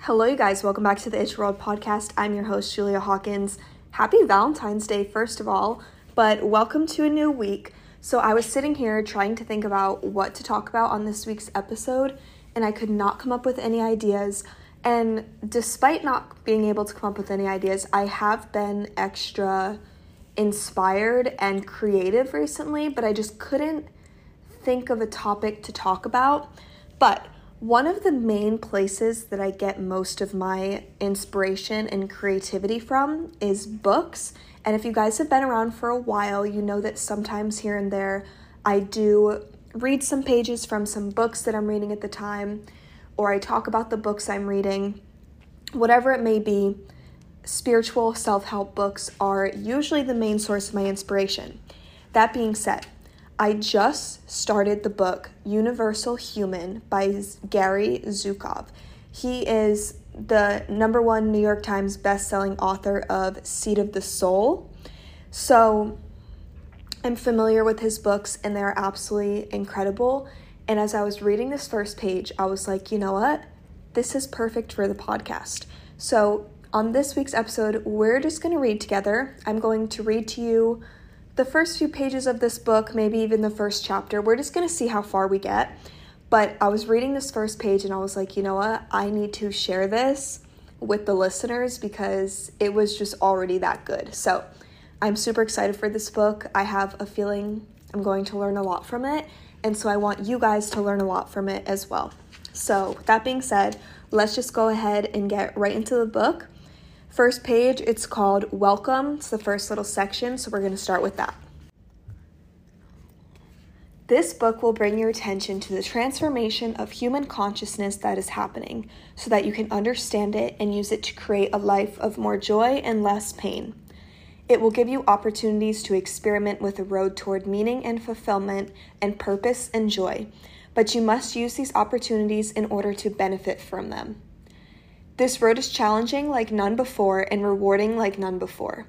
Hello, you guys. Welcome back to the Itch World podcast. I'm your host, Julia Hawkins. Happy Valentine's Day, first of all, but welcome to a new week. So, I was sitting here trying to think about what to talk about on this week's episode, and I could not come up with any ideas. And despite not being able to come up with any ideas, I have been extra inspired and creative recently, but I just couldn't think of a topic to talk about. But one of the main places that I get most of my inspiration and creativity from is books. And if you guys have been around for a while, you know that sometimes here and there I do read some pages from some books that I'm reading at the time, or I talk about the books I'm reading. Whatever it may be, spiritual self help books are usually the main source of my inspiration. That being said, I just started the book Universal Human by Gary Zukav. He is the number one New York Times best-selling author of Seat of the Soul. So I'm familiar with his books and they're absolutely incredible. And as I was reading this first page, I was like, you know what? This is perfect for the podcast. So on this week's episode, we're just going to read together. I'm going to read to you the first few pages of this book, maybe even the first chapter. We're just going to see how far we get. But I was reading this first page and I was like, you know what? I need to share this with the listeners because it was just already that good. So I'm super excited for this book. I have a feeling I'm going to learn a lot from it. And so I want you guys to learn a lot from it as well. So, that being said, let's just go ahead and get right into the book. First page, it's called Welcome. It's the first little section, so we're going to start with that. This book will bring your attention to the transformation of human consciousness that is happening so that you can understand it and use it to create a life of more joy and less pain. It will give you opportunities to experiment with a road toward meaning and fulfillment and purpose and joy, but you must use these opportunities in order to benefit from them. This road is challenging like none before and rewarding like none before.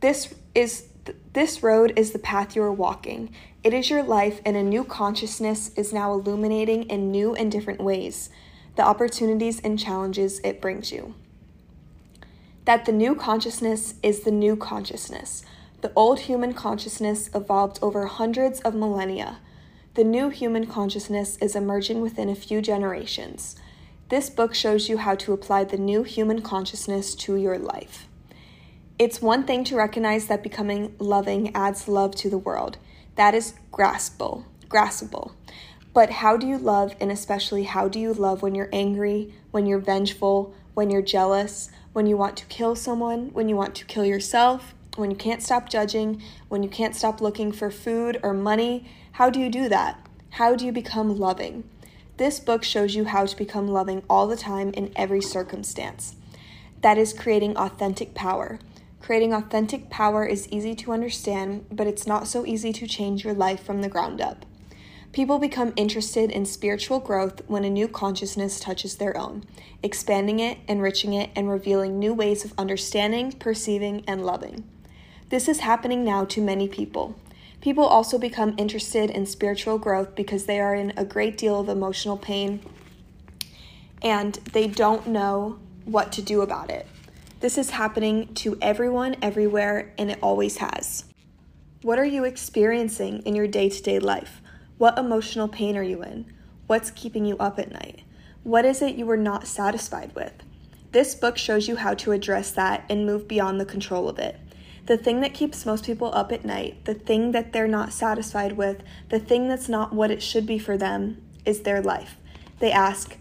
This is this road is the path you are walking. It is your life and a new consciousness is now illuminating in new and different ways the opportunities and challenges it brings you. That the new consciousness is the new consciousness. The old human consciousness evolved over hundreds of millennia. The new human consciousness is emerging within a few generations. This book shows you how to apply the new human consciousness to your life. It's one thing to recognize that becoming loving adds love to the world. That is graspable, graspable. But how do you love, and especially how do you love when you're angry, when you're vengeful, when you're jealous, when you want to kill someone, when you want to kill yourself, when you can't stop judging, when you can't stop looking for food or money? How do you do that? How do you become loving? This book shows you how to become loving all the time in every circumstance. That is creating authentic power. Creating authentic power is easy to understand, but it's not so easy to change your life from the ground up. People become interested in spiritual growth when a new consciousness touches their own, expanding it, enriching it, and revealing new ways of understanding, perceiving, and loving. This is happening now to many people. People also become interested in spiritual growth because they are in a great deal of emotional pain and they don't know what to do about it. This is happening to everyone, everywhere, and it always has. What are you experiencing in your day to day life? What emotional pain are you in? What's keeping you up at night? What is it you are not satisfied with? This book shows you how to address that and move beyond the control of it. The thing that keeps most people up at night, the thing that they're not satisfied with, the thing that's not what it should be for them, is their life. They ask,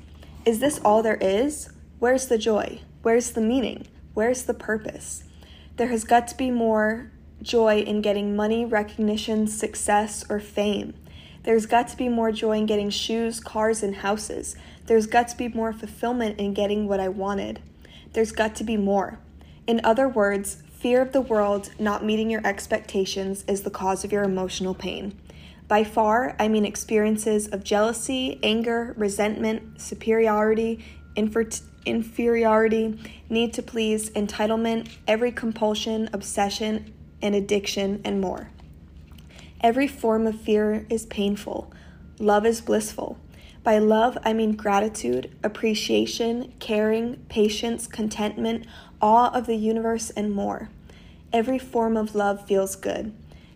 Is this all there is? Where's the joy? Where's the meaning? Where's the purpose? There has got to be more joy in getting money, recognition, success, or fame. There's got to be more joy in getting shoes, cars, and houses. There's got to be more fulfillment in getting what I wanted. There's got to be more. In other words, fear of the world not meeting your expectations is the cause of your emotional pain. By far, I mean experiences of jealousy, anger, resentment, superiority, infer- inferiority, need to please, entitlement, every compulsion, obsession, and addiction, and more. Every form of fear is painful. Love is blissful. By love, I mean gratitude, appreciation, caring, patience, contentment, awe of the universe, and more. Every form of love feels good.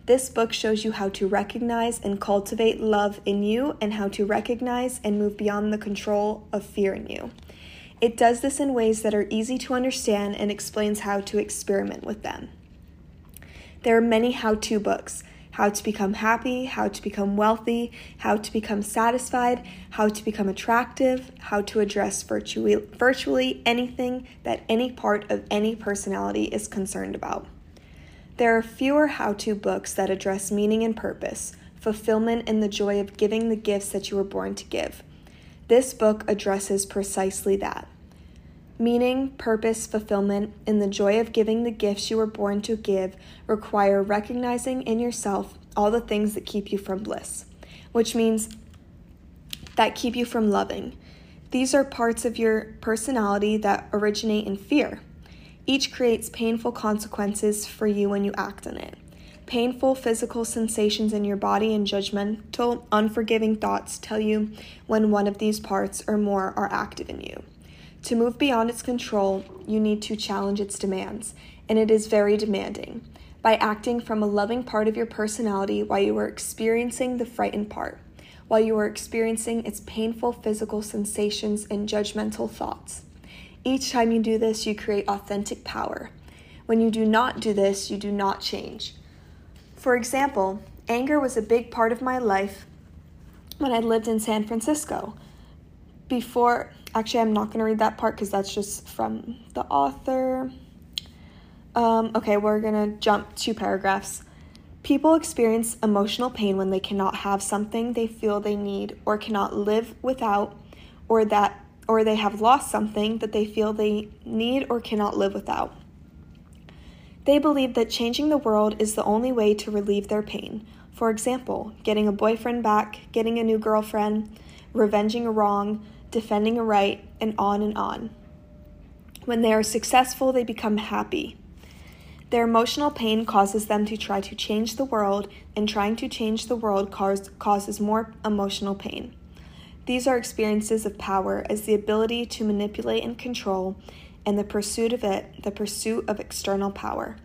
This book shows you how to recognize and cultivate love in you and how to recognize and move beyond the control of fear in you. It does this in ways that are easy to understand and explains how to experiment with them. There are many how to books how to become happy, how to become wealthy, how to become satisfied, how to become attractive, how to address virtually, virtually anything that any part of any personality is concerned about. There are fewer how to books that address meaning and purpose, fulfillment, and the joy of giving the gifts that you were born to give. This book addresses precisely that. Meaning, purpose, fulfillment, and the joy of giving the gifts you were born to give require recognizing in yourself all the things that keep you from bliss, which means that keep you from loving. These are parts of your personality that originate in fear. Each creates painful consequences for you when you act on it. Painful physical sensations in your body and judgmental, unforgiving thoughts tell you when one of these parts or more are active in you. To move beyond its control, you need to challenge its demands, and it is very demanding. By acting from a loving part of your personality while you are experiencing the frightened part, while you are experiencing its painful physical sensations and judgmental thoughts. Each time you do this, you create authentic power. When you do not do this, you do not change. For example, anger was a big part of my life when I lived in San Francisco. Before Actually, I'm not going to read that part because that's just from the author. Um, okay, we're going to jump two paragraphs. People experience emotional pain when they cannot have something they feel they need or cannot live without or that or they have lost something that they feel they need or cannot live without. They believe that changing the world is the only way to relieve their pain. For example, getting a boyfriend back, getting a new girlfriend, revenging a wrong, defending a right, and on and on. When they are successful, they become happy. Their emotional pain causes them to try to change the world, and trying to change the world cause, causes more emotional pain. These are experiences of power as the ability to manipulate and control, and the pursuit of it, the pursuit of external power.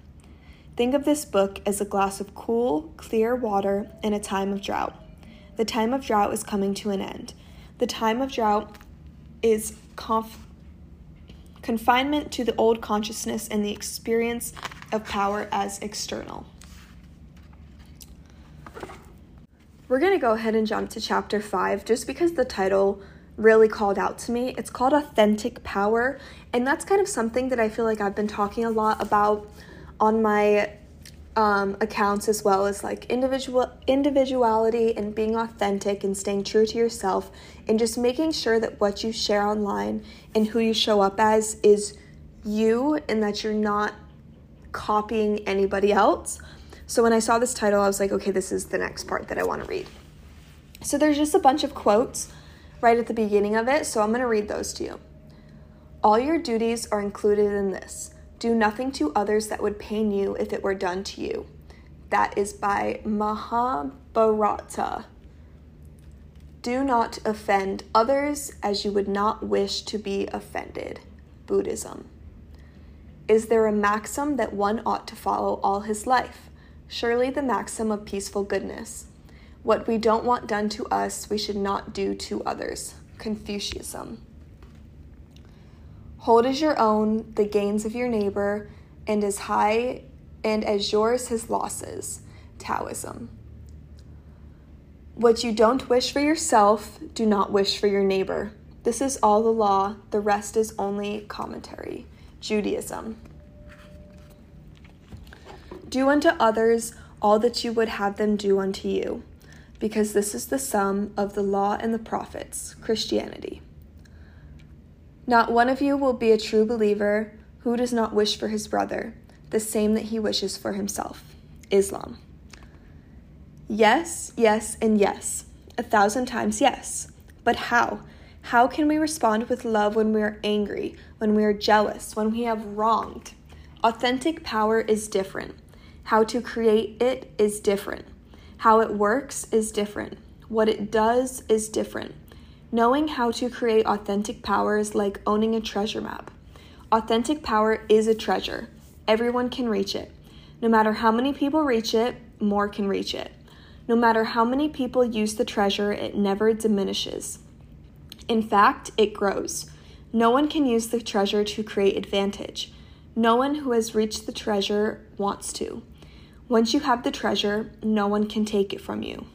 Think of this book as a glass of cool, clear water in a time of drought. The time of drought is coming to an end. The time of drought is conf- confinement to the old consciousness and the experience of power as external. We're going to go ahead and jump to chapter 5 just because the title really called out to me. It's called Authentic Power, and that's kind of something that I feel like I've been talking a lot about on my um, accounts as well as like individual individuality and being authentic and staying true to yourself and just making sure that what you share online and who you show up as is you and that you're not copying anybody else. So when I saw this title, I was like, okay, this is the next part that I want to read. So there's just a bunch of quotes right at the beginning of it, so I'm going to read those to you. All your duties are included in this. Do nothing to others that would pain you if it were done to you. That is by Mahabharata. Do not offend others as you would not wish to be offended. Buddhism. Is there a maxim that one ought to follow all his life? Surely the maxim of peaceful goodness. What we don't want done to us, we should not do to others. Confucianism. Hold as your own the gains of your neighbor, and as high and as yours his losses. Taoism. What you don't wish for yourself, do not wish for your neighbor. This is all the law, the rest is only commentary. Judaism. Do unto others all that you would have them do unto you. because this is the sum of the law and the prophets, Christianity. Not one of you will be a true believer who does not wish for his brother the same that he wishes for himself. Islam. Yes, yes, and yes. A thousand times yes. But how? How can we respond with love when we are angry, when we are jealous, when we have wronged? Authentic power is different. How to create it is different. How it works is different. What it does is different. Knowing how to create authentic power is like owning a treasure map. Authentic power is a treasure. Everyone can reach it. No matter how many people reach it, more can reach it. No matter how many people use the treasure, it never diminishes. In fact, it grows. No one can use the treasure to create advantage. No one who has reached the treasure wants to. Once you have the treasure, no one can take it from you.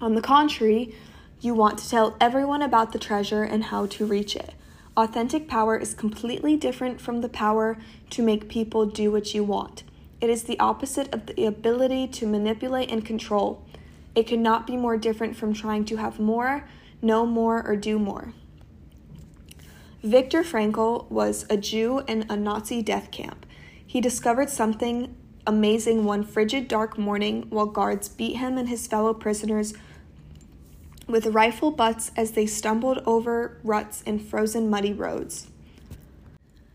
On the contrary, you want to tell everyone about the treasure and how to reach it. Authentic power is completely different from the power to make people do what you want. It is the opposite of the ability to manipulate and control. It cannot be more different from trying to have more know more, or do more. Viktor Frankl was a Jew in a Nazi death camp. He discovered something amazing one frigid dark morning while guards beat him and his fellow prisoners with rifle butts as they stumbled over ruts in frozen muddy roads.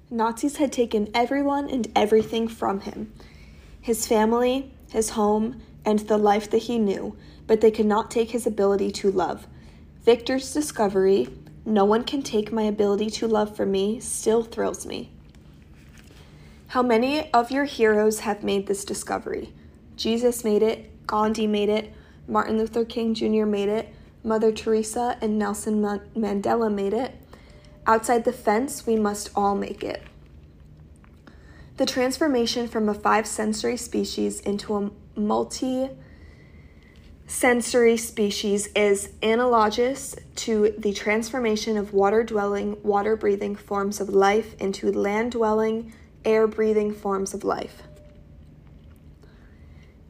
Nazis had taken everyone and everything from him his family, his home, and the life that he knew, but they could not take his ability to love. Viktor's discovery, no one can take my ability to love from me, still thrills me. How many of your heroes have made this discovery? Jesus made it, Gandhi made it, Martin Luther King Jr. made it, Mother Teresa and Nelson Mandela made it. Outside the fence, we must all make it. The transformation from a five sensory species into a multi sensory species is analogous to the transformation of water dwelling, water breathing forms of life into land dwelling, air breathing forms of life.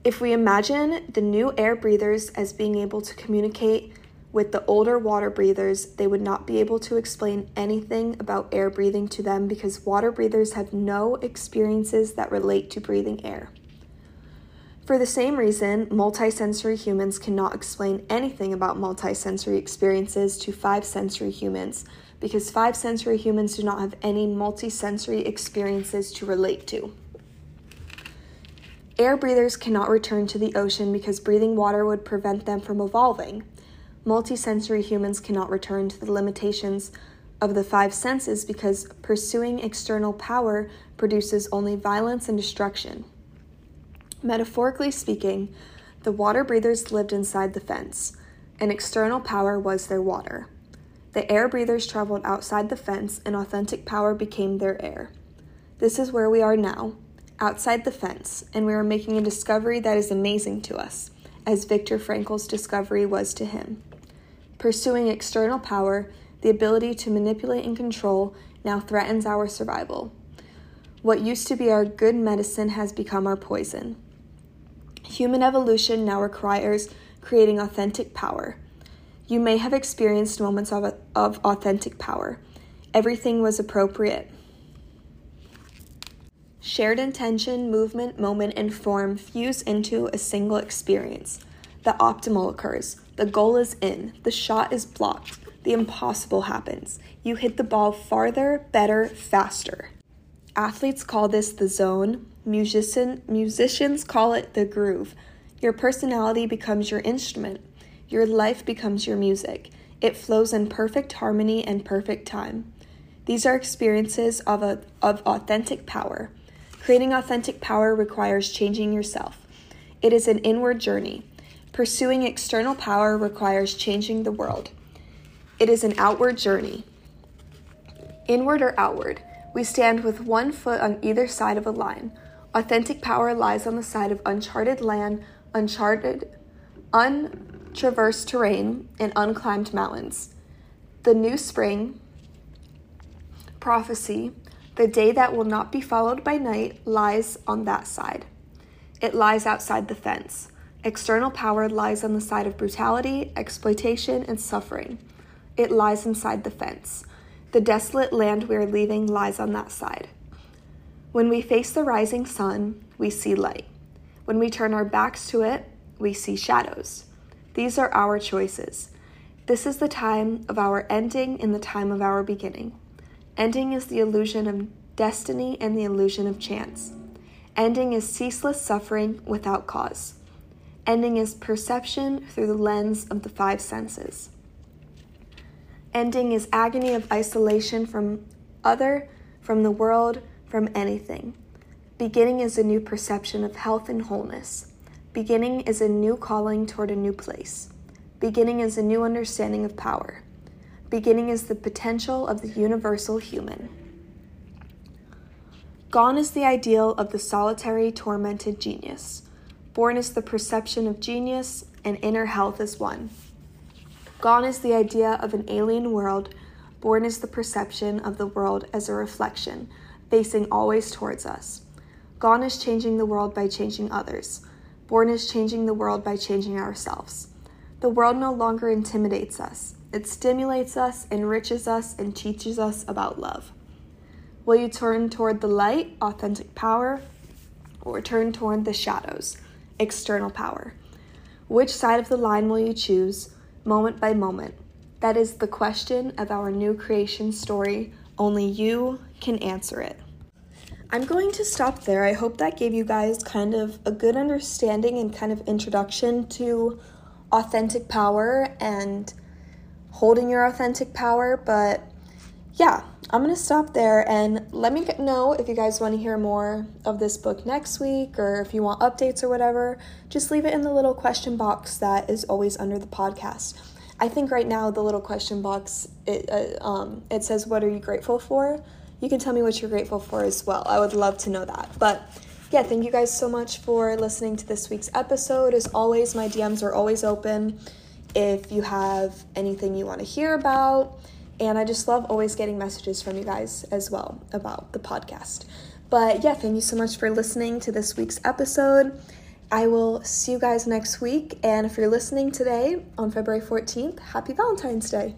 If we imagine the new air breathers as being able to communicate with the older water breathers, they would not be able to explain anything about air breathing to them because water breathers have no experiences that relate to breathing air. For the same reason, multisensory humans cannot explain anything about multisensory experiences to five sensory humans because five sensory humans do not have any multisensory experiences to relate to. Air breathers cannot return to the ocean because breathing water would prevent them from evolving. Multisensory humans cannot return to the limitations of the five senses because pursuing external power produces only violence and destruction. Metaphorically speaking, the water breathers lived inside the fence. An external power was their water. The air breathers traveled outside the fence, and authentic power became their air. This is where we are now, outside the fence, and we are making a discovery that is amazing to us, as Viktor Frankl's discovery was to him. Pursuing external power, the ability to manipulate and control, now threatens our survival. What used to be our good medicine has become our poison. Human evolution now requires creating authentic power. You may have experienced moments of, of authentic power. Everything was appropriate. Shared intention, movement, moment, and form fuse into a single experience. The optimal occurs. The goal is in. The shot is blocked. The impossible happens. You hit the ball farther, better, faster. Athletes call this the zone. Musician, musicians call it the groove. Your personality becomes your instrument. Your life becomes your music. It flows in perfect harmony and perfect time. These are experiences of, a, of authentic power. Creating authentic power requires changing yourself. It is an inward journey. Pursuing external power requires changing the world. It is an outward journey. Inward or outward? We stand with one foot on either side of a line. Authentic power lies on the side of uncharted land, uncharted, untraversed terrain, and unclimbed mountains. The new spring prophecy, the day that will not be followed by night, lies on that side. It lies outside the fence. External power lies on the side of brutality, exploitation, and suffering. It lies inside the fence. The desolate land we are leaving lies on that side. When we face the rising sun, we see light. When we turn our backs to it, we see shadows. These are our choices. This is the time of our ending and the time of our beginning. Ending is the illusion of destiny and the illusion of chance. Ending is ceaseless suffering without cause. Ending is perception through the lens of the five senses. Ending is agony of isolation from other, from the world, from anything. Beginning is a new perception of health and wholeness. Beginning is a new calling toward a new place. Beginning is a new understanding of power. Beginning is the potential of the universal human. Gone is the ideal of the solitary, tormented genius. Born is the perception of genius, and inner health is one. Gone is the idea of an alien world. Born is the perception of the world as a reflection, facing always towards us. Gone is changing the world by changing others. Born is changing the world by changing ourselves. The world no longer intimidates us, it stimulates us, enriches us, and teaches us about love. Will you turn toward the light, authentic power, or turn toward the shadows? External power. Which side of the line will you choose, moment by moment? That is the question of our new creation story. Only you can answer it. I'm going to stop there. I hope that gave you guys kind of a good understanding and kind of introduction to authentic power and holding your authentic power. But yeah, I'm going to stop there and let me know if you guys want to hear more of this book next week or if you want updates or whatever. Just leave it in the little question box that is always under the podcast. I think right now the little question box it uh, um, it says what are you grateful for? You can tell me what you're grateful for as well. I would love to know that. But yeah, thank you guys so much for listening to this week's episode. As always, my DMs are always open. If you have anything you want to hear about, and I just love always getting messages from you guys as well about the podcast. But yeah, thank you so much for listening to this week's episode. I will see you guys next week. And if you're listening today on February 14th, happy Valentine's Day.